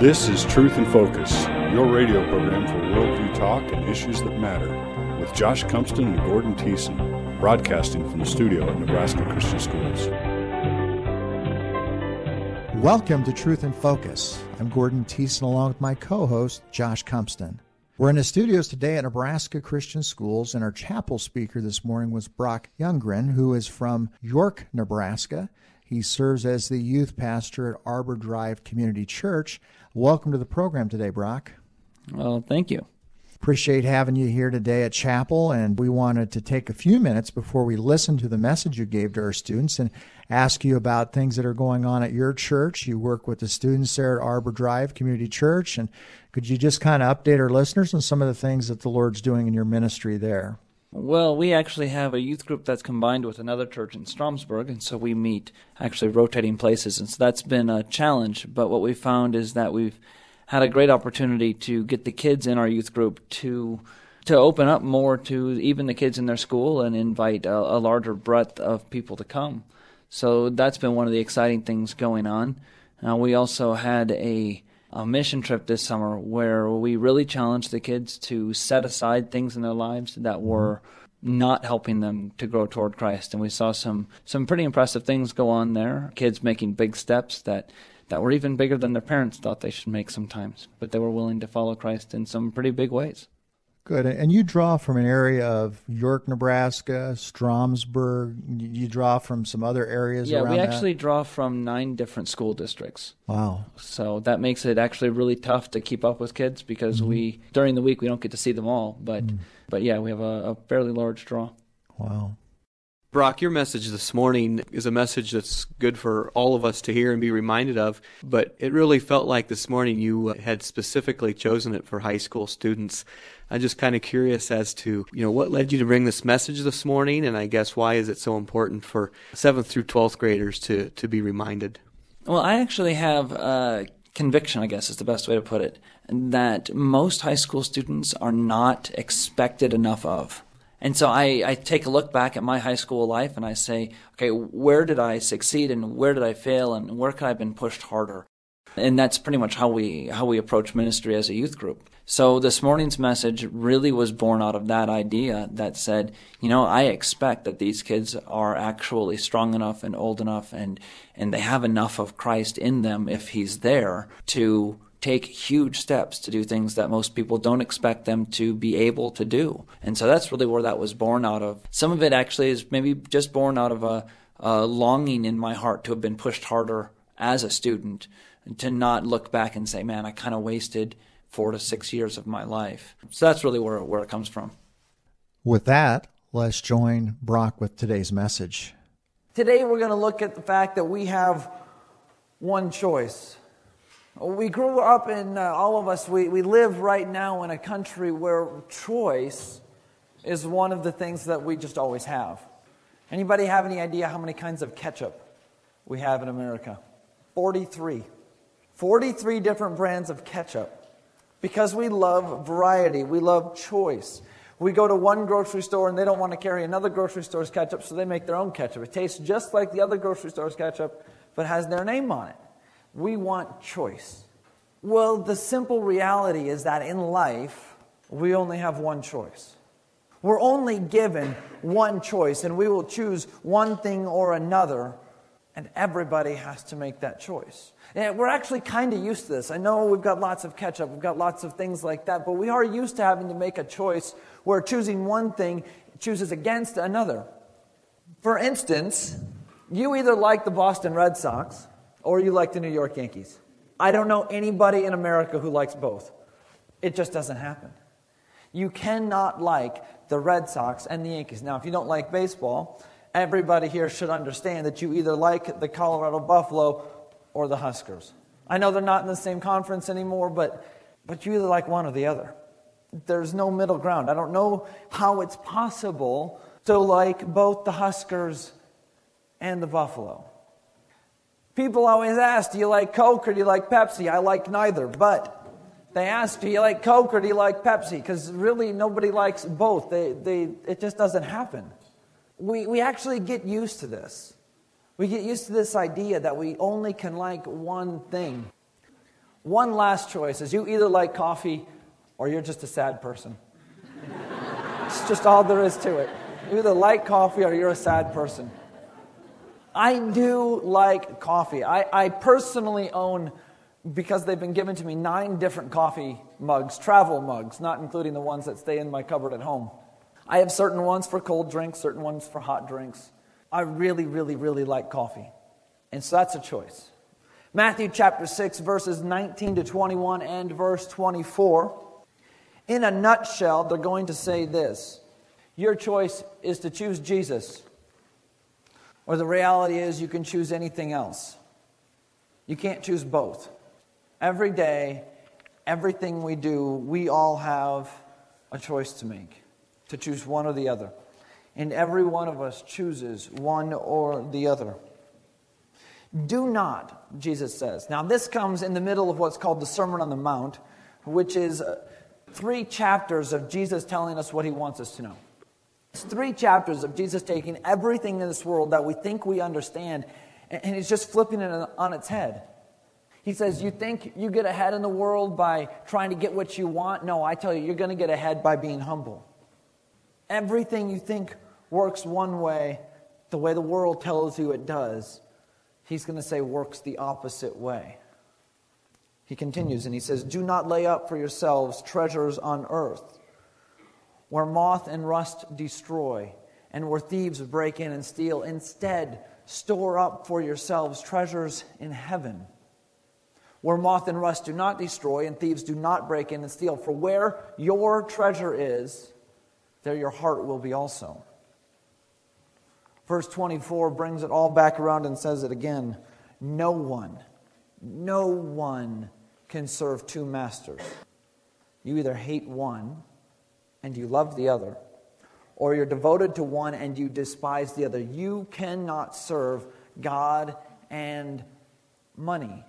This is Truth in Focus, your radio program for worldview talk and issues that matter, with Josh Cumpston and Gordon Thiessen, broadcasting from the studio at Nebraska Christian Schools. Welcome to Truth in Focus. I'm Gordon Thiessen along with my co host, Josh Cumpston. We're in the studios today at Nebraska Christian Schools, and our chapel speaker this morning was Brock Youngren, who is from York, Nebraska. He serves as the youth pastor at Arbor Drive Community Church. Welcome to the program today, Brock. Well, thank you. Appreciate having you here today at Chapel, and we wanted to take a few minutes before we listen to the message you gave to our students and ask you about things that are going on at your church. You work with the students there at Arbor Drive Community Church, and could you just kind of update our listeners on some of the things that the Lord's doing in your ministry there? Well, we actually have a youth group that's combined with another church in Stromsburg, and so we meet actually rotating places, and so that's been a challenge. But what we found is that we've had a great opportunity to get the kids in our youth group to to open up more to even the kids in their school and invite a, a larger breadth of people to come. So that's been one of the exciting things going on. Uh, we also had a a mission trip this summer where we really challenged the kids to set aside things in their lives that mm-hmm. were not helping them to grow toward Christ. And we saw some some pretty impressive things go on there. Kids making big steps that that were even bigger than their parents thought they should make sometimes, but they were willing to follow Christ in some pretty big ways. Good. And you draw from an area of York, Nebraska, Stromsburg. You draw from some other areas yeah, we that? actually draw from nine different school districts. Wow. So that makes it actually really tough to keep up with kids because mm-hmm. we during the week we don't get to see them all, but mm. but yeah, we have a, a fairly large draw. Wow. Brock, your message this morning is a message that's good for all of us to hear and be reminded of, but it really felt like this morning you uh, had specifically chosen it for high school students. I'm just kind of curious as to, you know, what led you to bring this message this morning, and I guess why is it so important for 7th through 12th graders to, to be reminded? Well, I actually have a conviction, I guess is the best way to put it, that most high school students are not expected enough of. And so I, I take a look back at my high school life and I say, okay, where did I succeed and where did I fail and where could I have been pushed harder? And that's pretty much how we how we approach ministry as a youth group. So this morning's message really was born out of that idea that said, you know, I expect that these kids are actually strong enough and old enough and and they have enough of Christ in them if he's there to take huge steps to do things that most people don't expect them to be able to do. And so that's really where that was born out of. Some of it actually is maybe just born out of a, a longing in my heart to have been pushed harder as a student, and to not look back and say, man, I kind of wasted four to six years of my life. So that's really where, where it comes from. With that, let's join Brock with today's message. Today, we're going to look at the fact that we have one choice. We grew up in, uh, all of us, we, we live right now in a country where choice is one of the things that we just always have. Anybody have any idea how many kinds of ketchup we have in America? 43. 43 different brands of ketchup. Because we love variety, we love choice. We go to one grocery store and they don't want to carry another grocery store's ketchup, so they make their own ketchup. It tastes just like the other grocery store's ketchup, but has their name on it. We want choice. Well, the simple reality is that in life, we only have one choice. We're only given one choice, and we will choose one thing or another, and everybody has to make that choice. And we're actually kind of used to this. I know we've got lots of ketchup, we've got lots of things like that, but we are used to having to make a choice where choosing one thing chooses against another. For instance, you either like the Boston Red Sox or you like the New York Yankees. I don't know anybody in America who likes both. It just doesn't happen. You cannot like the Red Sox and the Yankees. Now, if you don't like baseball, everybody here should understand that you either like the Colorado Buffalo or the Huskers. I know they're not in the same conference anymore, but, but you either like one or the other. There's no middle ground. I don't know how it's possible to like both the Huskers and the Buffalo. People always ask, do you like Coke or do you like Pepsi? I like neither. But they ask, do you like Coke or do you like Pepsi? Because really nobody likes both. They, they, it just doesn't happen. We, we actually get used to this. We get used to this idea that we only can like one thing. One last choice is you either like coffee or you're just a sad person. it's just all there is to it. You either like coffee or you're a sad person. I do like coffee. I, I personally own, because they've been given to me, nine different coffee mugs, travel mugs, not including the ones that stay in my cupboard at home. I have certain ones for cold drinks, certain ones for hot drinks. I really, really, really like coffee. And so that's a choice. Matthew chapter 6, verses 19 to 21 and verse 24. In a nutshell, they're going to say this Your choice is to choose Jesus, or the reality is you can choose anything else. You can't choose both. Every day, everything we do, we all have a choice to make, to choose one or the other. And every one of us chooses one or the other. Do not, Jesus says. Now, this comes in the middle of what's called the Sermon on the Mount, which is uh, three chapters of Jesus telling us what he wants us to know. Three chapters of Jesus taking everything in this world that we think we understand, and he's just flipping it on its head. He says, You think you get ahead in the world by trying to get what you want? No, I tell you, you're going to get ahead by being humble. Everything you think works one way, the way the world tells you it does, he's going to say works the opposite way. He continues and he says, Do not lay up for yourselves treasures on earth, where moth and rust destroy, and where thieves break in and steal. Instead, store up for yourselves treasures in heaven, where moth and rust do not destroy, and thieves do not break in and steal. For where your treasure is, there your heart will be also. Verse 24 brings it all back around and says it again. No one, no one can serve two masters. You either hate one and you love the other, or you're devoted to one and you despise the other. You cannot serve God and money.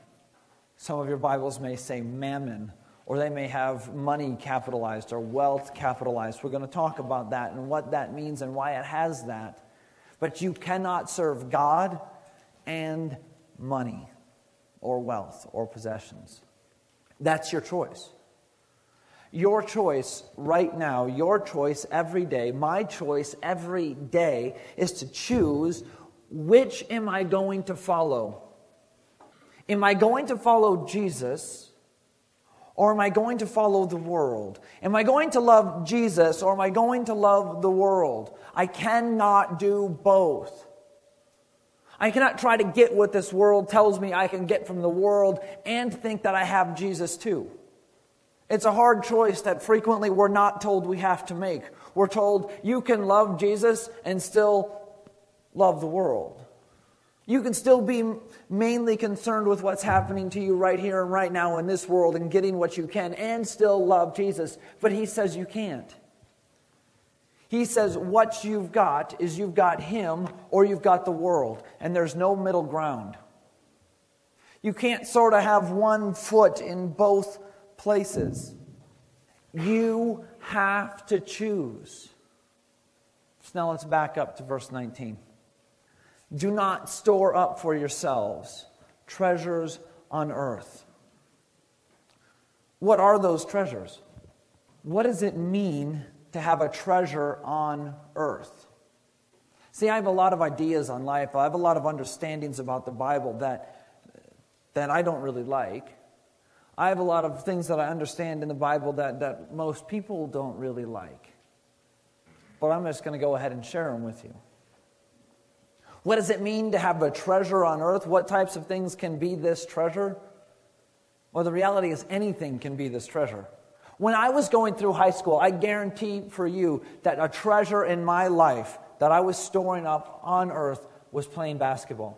Some of your Bibles may say mammon, or they may have money capitalized or wealth capitalized. We're going to talk about that and what that means and why it has that. But you cannot serve God and money or wealth or possessions. That's your choice. Your choice right now, your choice every day, my choice every day is to choose which am I going to follow? Am I going to follow Jesus or am I going to follow the world? Am I going to love Jesus or am I going to love the world? I cannot do both. I cannot try to get what this world tells me I can get from the world and think that I have Jesus too. It's a hard choice that frequently we're not told we have to make. We're told you can love Jesus and still love the world. You can still be mainly concerned with what's happening to you right here and right now in this world and getting what you can and still love Jesus. But he says you can't. He says what you've got is you've got him or you've got the world, and there's no middle ground. You can't sort of have one foot in both places. You have to choose. So now let's back up to verse 19. Do not store up for yourselves treasures on earth. What are those treasures? What does it mean to have a treasure on earth? See, I have a lot of ideas on life. I have a lot of understandings about the Bible that, that I don't really like. I have a lot of things that I understand in the Bible that, that most people don't really like. But I'm just going to go ahead and share them with you. What does it mean to have a treasure on earth? What types of things can be this treasure? Well, the reality is anything can be this treasure. When I was going through high school, I guarantee for you that a treasure in my life that I was storing up on earth was playing basketball.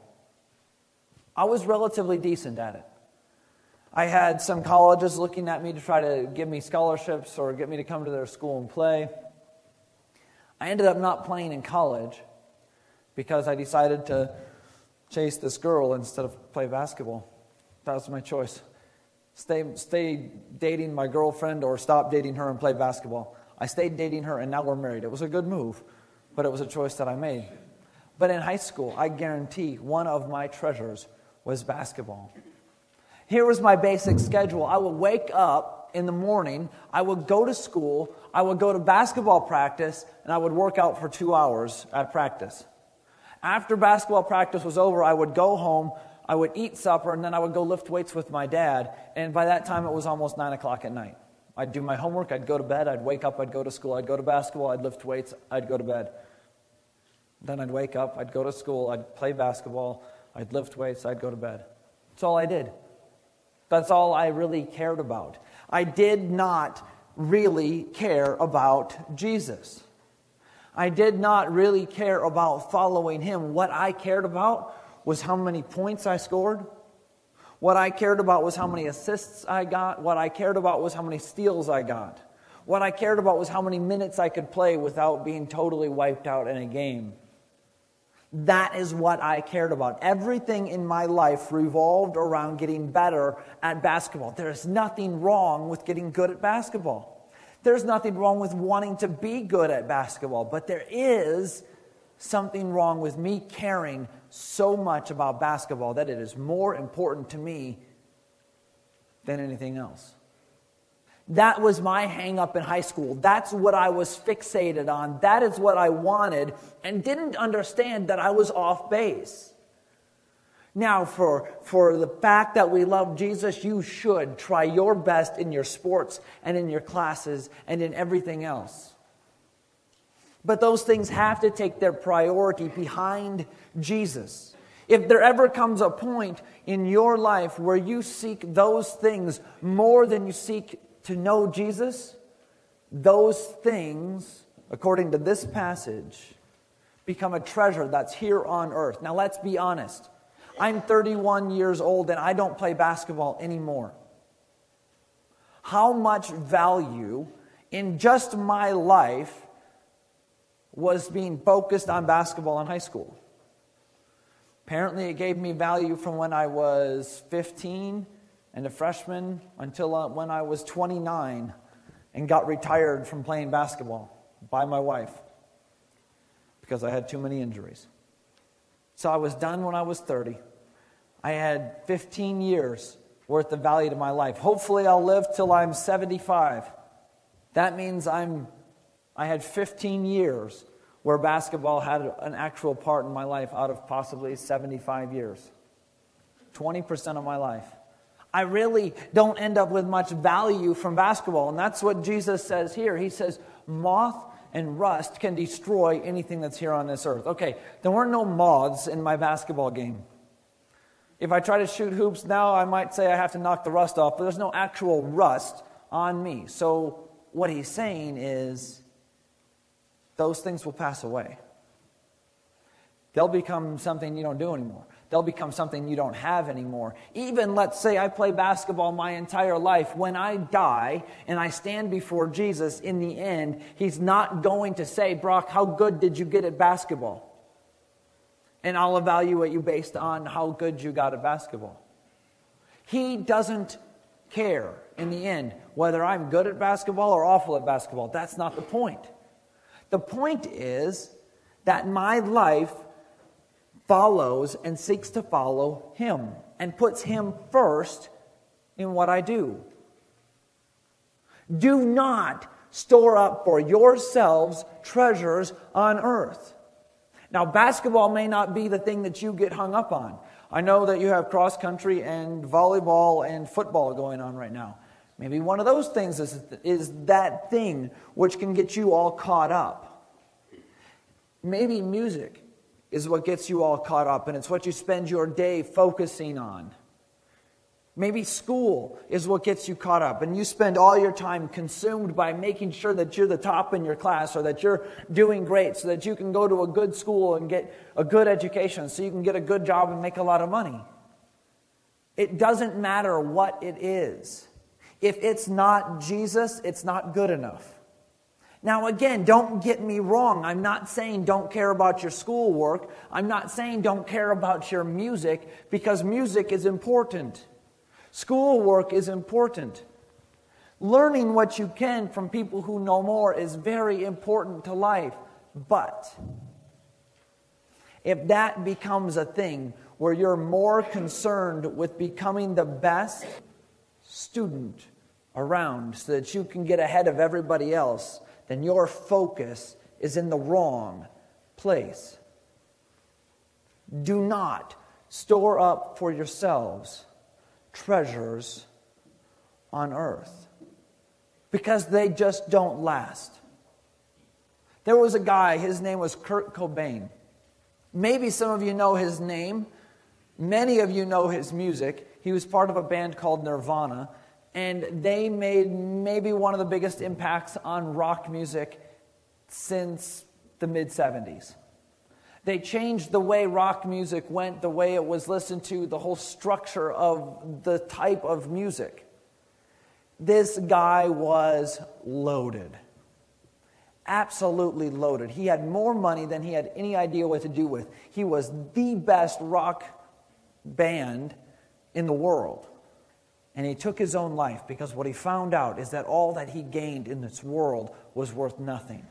I was relatively decent at it. I had some colleges looking at me to try to give me scholarships or get me to come to their school and play. I ended up not playing in college because I decided to chase this girl instead of play basketball. That was my choice. Stay, stay dating my girlfriend or stop dating her and play basketball. I stayed dating her and now we're married. It was a good move, but it was a choice that I made. But in high school, I guarantee one of my treasures was basketball. Here was my basic schedule. I would wake up in the morning, I would go to school, I would go to basketball practice, and I would work out for two hours at practice. After basketball practice was over, I would go home, I would eat supper, and then I would go lift weights with my dad. And by that time, it was almost 9 o'clock at night. I'd do my homework, I'd go to bed, I'd wake up, I'd go to school, I'd go to basketball, I'd lift weights, I'd go to bed. Then I'd wake up, I'd go to school, I'd play basketball, I'd lift weights, I'd go to bed. That's all I did. That's all I really cared about. I did not really care about Jesus. I did not really care about following him. What I cared about was how many points I scored. What I cared about was how many assists I got. What I cared about was how many steals I got. What I cared about was how many minutes I could play without being totally wiped out in a game. That is what I cared about. Everything in my life revolved around getting better at basketball. There is nothing wrong with getting good at basketball. There's nothing wrong with wanting to be good at basketball, but there is something wrong with me caring so much about basketball that it is more important to me than anything else. That was my hang up in high school. That's what I was fixated on. That is what I wanted and didn't understand that I was off base. Now, for, for the fact that we love Jesus, you should try your best in your sports and in your classes and in everything else. But those things have to take their priority behind Jesus. If there ever comes a point in your life where you seek those things more than you seek to know Jesus, those things, according to this passage, become a treasure that's here on earth. Now, let's be honest. I'm 31 years old and I don't play basketball anymore. How much value in just my life was being focused on basketball in high school? Apparently, it gave me value from when I was 15 and a freshman until uh, when I was 29 and got retired from playing basketball by my wife because I had too many injuries. So I was done when I was 30. I had 15 years worth of value to my life. Hopefully, I'll live till I'm 75. That means I'm, I had 15 years where basketball had an actual part in my life out of possibly 75 years. 20% of my life. I really don't end up with much value from basketball. And that's what Jesus says here. He says, moth and rust can destroy anything that's here on this earth. Okay, there weren't no moths in my basketball game. If I try to shoot hoops now, I might say I have to knock the rust off, but there's no actual rust on me. So what he's saying is those things will pass away. They'll become something you don't do anymore they'll become something you don't have anymore. Even let's say I play basketball my entire life. When I die and I stand before Jesus in the end, he's not going to say, Brock, how good did you get at basketball? And I'll evaluate you based on how good you got at basketball. He doesn't care in the end whether I'm good at basketball or awful at basketball. That's not the point. The point is that my life follows and seeks to follow Him and puts Him first in what I do. Do not store up for yourselves treasures on earth. Now, basketball may not be the thing that you get hung up on. I know that you have cross country and volleyball and football going on right now. Maybe one of those things is, is that thing which can get you all caught up. Maybe music is what gets you all caught up, and it's what you spend your day focusing on. Maybe school is what gets you caught up, and you spend all your time consumed by making sure that you're the top in your class or that you're doing great so that you can go to a good school and get a good education so you can get a good job and make a lot of money. It doesn't matter what it is. If it's not Jesus, it's not good enough. Now, again, don't get me wrong. I'm not saying don't care about your schoolwork. I'm not saying don't care about your music because music is important. Schoolwork is important. Learning what you can from people who know more is very important to life. But if that becomes a thing where you're more concerned with becoming the best student around so that you can get ahead of everybody else, then your focus is in the wrong place. Do not store up for yourselves treasures on earth because they just don't last. There was a guy, his name was Kurt Cobain. Maybe some of you know his name. Many of you know his music. He was part of a band called Nirvana, and they made maybe one of the biggest impacts on rock music since the mid 70s. They changed the way rock music went, the way it was listened to, the whole structure of the type of music. This guy was loaded. Absolutely loaded. He had more money than he had any idea what to do with. He was the best rock band in the world. And he took his own life because what he found out is that all that he gained in this world was worth nothing.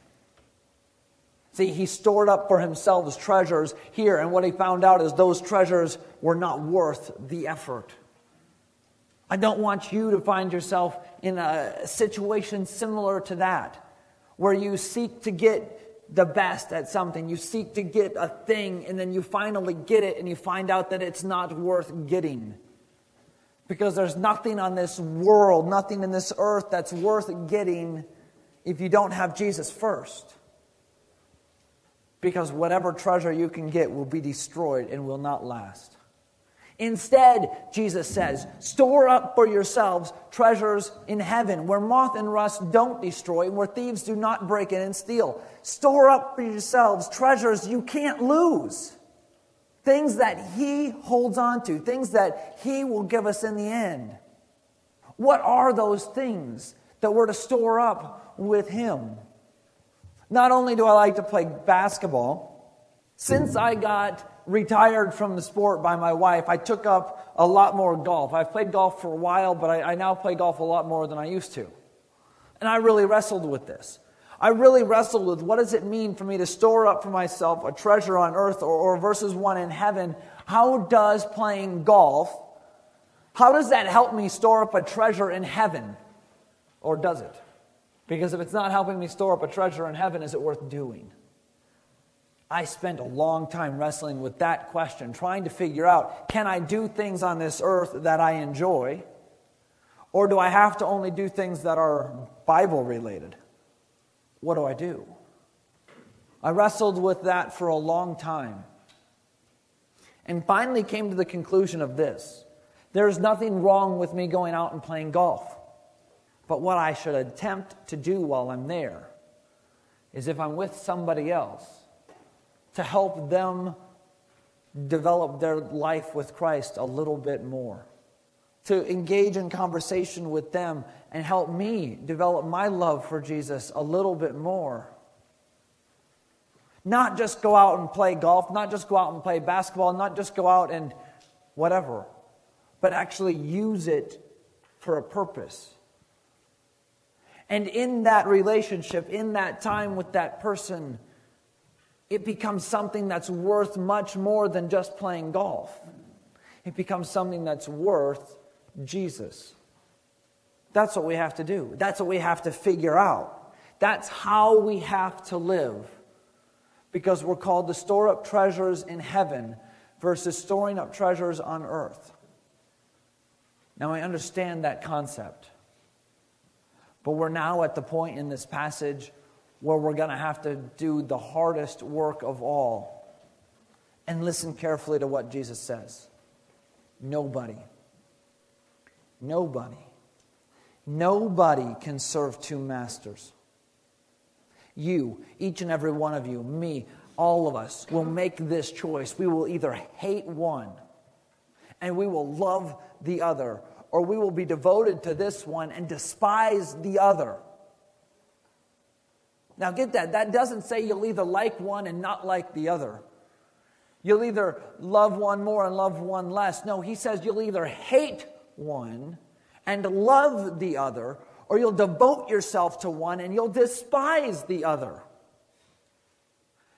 See, he stored up for himself his treasures here, and what he found out is those treasures were not worth the effort. I don't want you to find yourself in a situation similar to that, where you seek to get the best at something. You seek to get a thing, and then you finally get it, and you find out that it's not worth getting. Because there's nothing on this world, nothing in this earth that's worth getting if you don't have Jesus first because whatever treasure you can get will be destroyed and will not last. Instead, Jesus says, store up for yourselves treasures in heaven where moth and rust don't destroy and where thieves do not break in and steal. Store up for yourselves treasures you can't lose. Things that He holds on to, things that He will give us in the end. What are those things that we're to store up with Him? Not only do I like to play basketball, since I got retired from the sport by my wife, I took up a lot more golf. I've played golf for a while, but I, I, now play golf a lot more than I used to. And I really wrestled with this. I really wrestled with what does it mean for me to store up for myself a treasure on earth or, or versus one in heaven? How does playing golf, how does that help me store up a treasure in heaven? Or does it? Because if it's not helping me store up a treasure in heaven, is it worth doing? I spent a long time wrestling with that question, trying to figure out can I do things on this earth that I enjoy? Or do I have to only do things that are Bible related? What do I do? I wrestled with that for a long time. And finally came to the conclusion of this there's nothing wrong with me going out and playing golf. But what I should attempt to do while I'm there is if I'm with somebody else, to help them develop their life with Christ a little bit more. To engage in conversation with them and help me develop my love for Jesus a little bit more. Not just go out and play golf, not just go out and play basketball, not just go out and whatever, but actually use it for a purpose. And in that relationship, in that time with that person, it becomes something that's worth much more than just playing golf. It becomes something that's worth Jesus. That's what we have to do. That's what we have to figure out. That's how we have to live. Because we're called to store up treasures in heaven versus storing up treasures on earth. Now, I understand that concept. But we're now at the point in this passage where we're going to have to do the hardest work of all. And listen carefully to what Jesus says. Nobody, nobody, nobody can serve two masters. You, each and every one of you, me, all of us will make this choice. We will either hate one and we will love the other, or we will be devoted to this one and despise the other. Now, get that. That doesn't say you'll either like one and not like the other. You'll either love one more and love one less. No, he says you'll either hate one and love the other, or you'll devote yourself to one and you'll despise the other.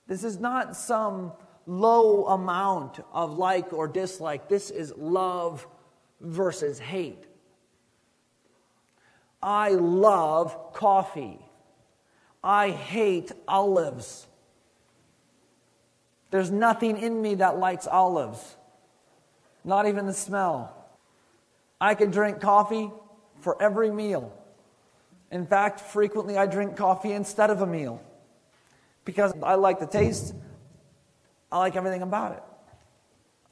This is not some low amount of like or dislike. This is love versus hate. I love coffee. I hate olives. There's nothing in me that likes olives, not even the smell. I can drink coffee for every meal. In fact, frequently I drink coffee instead of a meal because I like the taste, I like everything about it.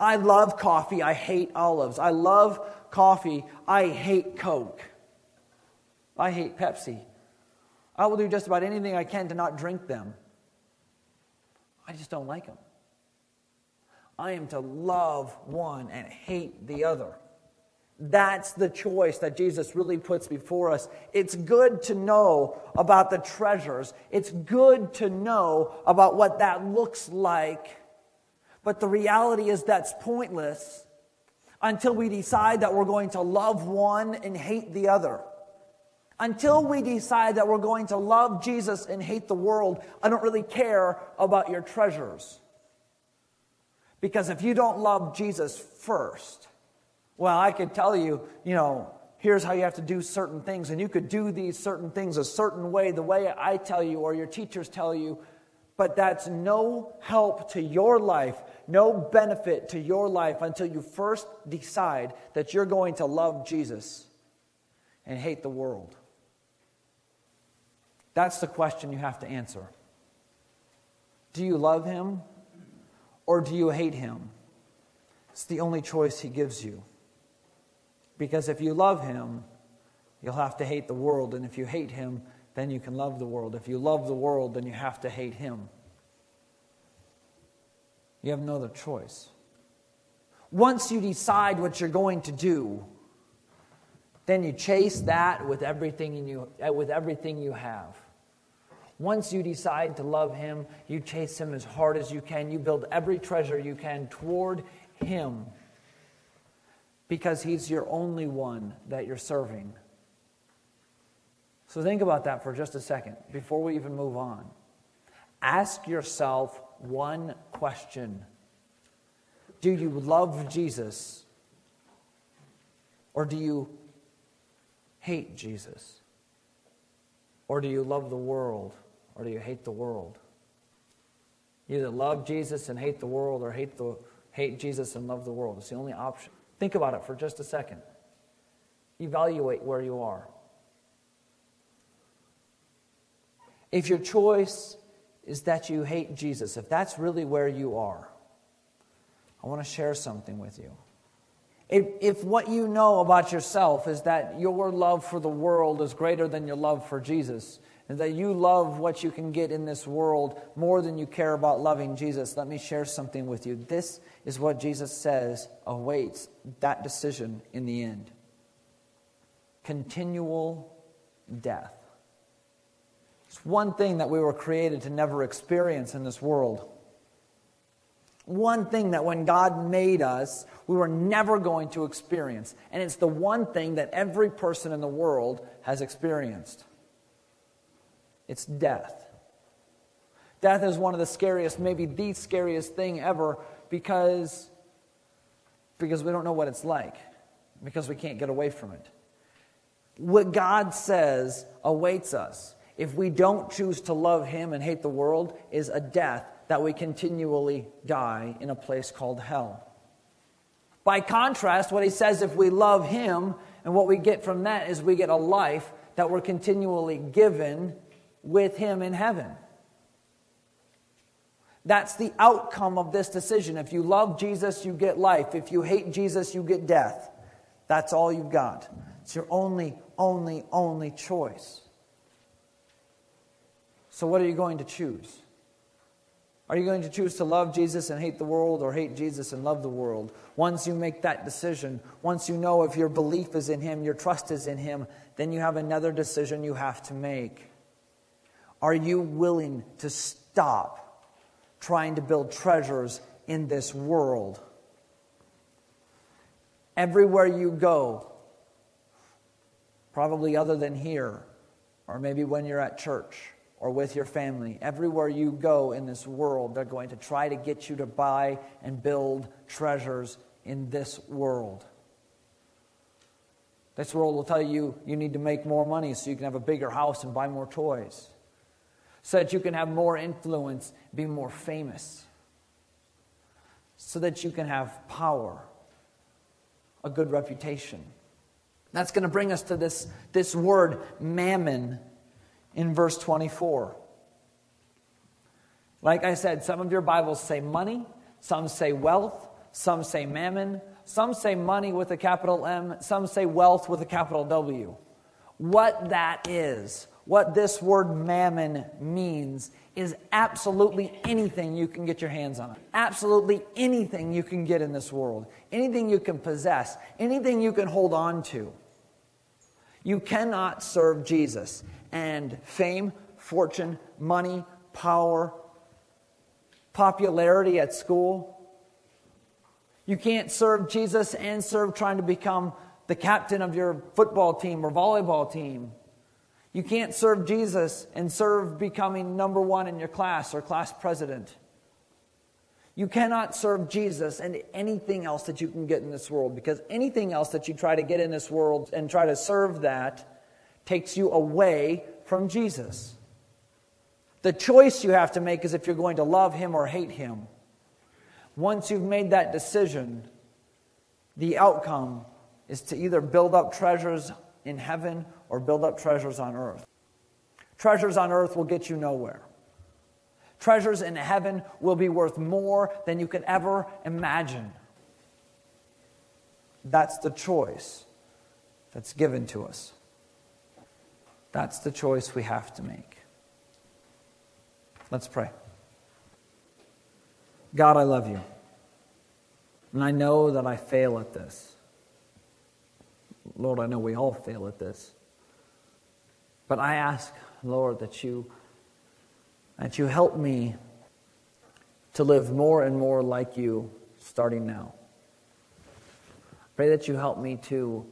I love coffee, I hate olives. I love coffee, I hate Coke. I hate Pepsi. I will do just about anything I can to not drink them. I just don't like them. I am to love one and hate the other. That's the choice that Jesus really puts before us. It's good to know about the treasures. It's good to know about what that looks like. But the reality is that's pointless until we decide that we're going to love one and hate the other. Until we decide that we're going to love Jesus and hate the world, I don't really care about your treasures. Because if you don't love Jesus first, well, I could tell you, you know, here's how you have to do certain things, and you could do these certain things a certain way, the way I tell you or your teachers tell you, but that's no help to your life, no benefit to your life until you first decide that you're going to love Jesus and hate the world. That's the question you have to answer. Do you love him or do you hate him? It's the only choice he gives you. Because if you love him, you'll have to hate the world. And if you hate him, then you can love the world. If you love the world, then you have to hate him. You have no other choice. Once you decide what you're going to do, then you chase that with everything you, uh, with everything you have. Once you decide to love him, you chase him as hard as you can. You build every treasure you can toward him because He's your only one that you're serving. So think about that for just a second before we even move on. Ask yourself one question Do you love Jesus or do you hate Jesus? Or do you love the world or do you hate the world? Either love Jesus and hate the world or hate, the, hate Jesus and love the world. It's the only option. Think about it for just a second. Evaluate where you are. If your choice is that you hate Jesus, if that's really where you are, I want to share something with you. If, if what you know about yourself is that your love for the world is greater than your love for Jesus, and that you love what you can get in this world more than you care about loving Jesus, let me share something with you. This is what Jesus says awaits that decision in the end continual death. It's one thing that we were created to never experience in this world. One thing that when God made us, we were never going to experience. And it's the one thing that every person in the world has experienced it's death. Death is one of the scariest, maybe the scariest thing ever because, because we don't know what it's like, because we can't get away from it. What God says awaits us if we don't choose to love Him and hate the world is a death that we continually die in a place called hell. By contrast, what He says if we love Him, and what we get from that is we get a life that we're continually given with Him in heaven. That's the outcome of this decision. If you love Jesus, you get life. If you hate Jesus, you get death. That's all you've got. It's your only, only, only choice. So, what are you going to choose? Are you going to choose to love Jesus and hate the world or hate Jesus and love the world? Once you make that decision, once you know if your belief is in Him, your trust is in Him, then you have another decision you have to make. Are you willing to stop trying to build treasures in this world. Everywhere you go, probably other than here, or maybe when you're at church, or with your family. Everywhere you go in this world, they're going to try to get you to buy and build treasures in this world. This world will tell you you need to make more money so you can have a bigger house and buy more toys, so that you can have more influence, be more famous, so that you can have power, a good reputation. That's going to bring us to this, this word, mammon in verse 24. Like I said, some of your Bibles say money, some say wealth, some say mammon, some say money with a capital M, some say wealth with a capital W. What that is, what this word mammon means, is absolutely anything you can get your hands on. Absolutely anything you can get in this world, anything you can possess, anything you can hold on to. You cannot serve Jesus and fame, fortune, money, power, popularity at school. You can't serve Jesus and serve trying to become the captain of your football team or volleyball team. You can't serve Jesus and serve becoming number one in your class or class president. You cannot serve Jesus and anything else that you can get in this world because anything else that you try to get in this world and try to serve that takes you away from Jesus. The choice you have to make is if you're going to love him or hate him. Once you've made that decision, the outcome is to either build up treasures in heaven or build up treasures on earth. Treasures on earth will get you nowhere. Treasures in heaven will be worth more than you could ever imagine. That's the choice that's given to us. That's the choice we have to make. Let's pray. God, I love you. And I know that I fail at this. Lord, I know we all fail at this. But I ask, Lord, that you that you help me to live more and more like you starting now. Pray that you help me to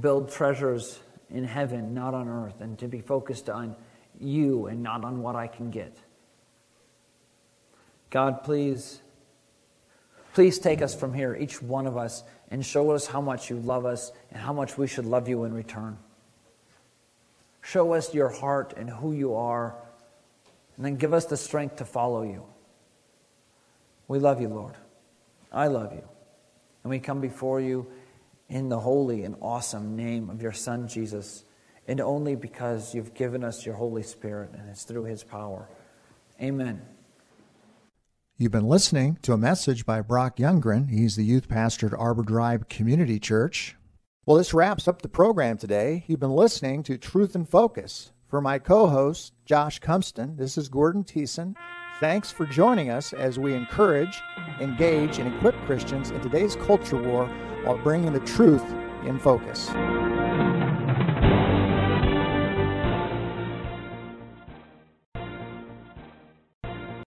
build treasures in heaven, not on earth, and to be focused on you and not on what I can get. God, please, please take us from here, each one of us, and show us how much you love us and how much we should love you in return. Show us your heart and who you are and then give us the strength to follow you. We love you, Lord. I love you. And we come before you in the holy and awesome name of your Son, Jesus, and only because you've given us your Holy Spirit, and it's through his power. Amen. You've been listening to a message by Brock Youngren. He's the youth pastor at Arbor Drive Community Church. Well, this wraps up the program today. You've been listening to Truth in Focus. For my co host, Josh Cumpston, this is Gordon Thiessen. Thanks for joining us as we encourage, engage, and equip Christians in today's culture war while bringing the truth in focus.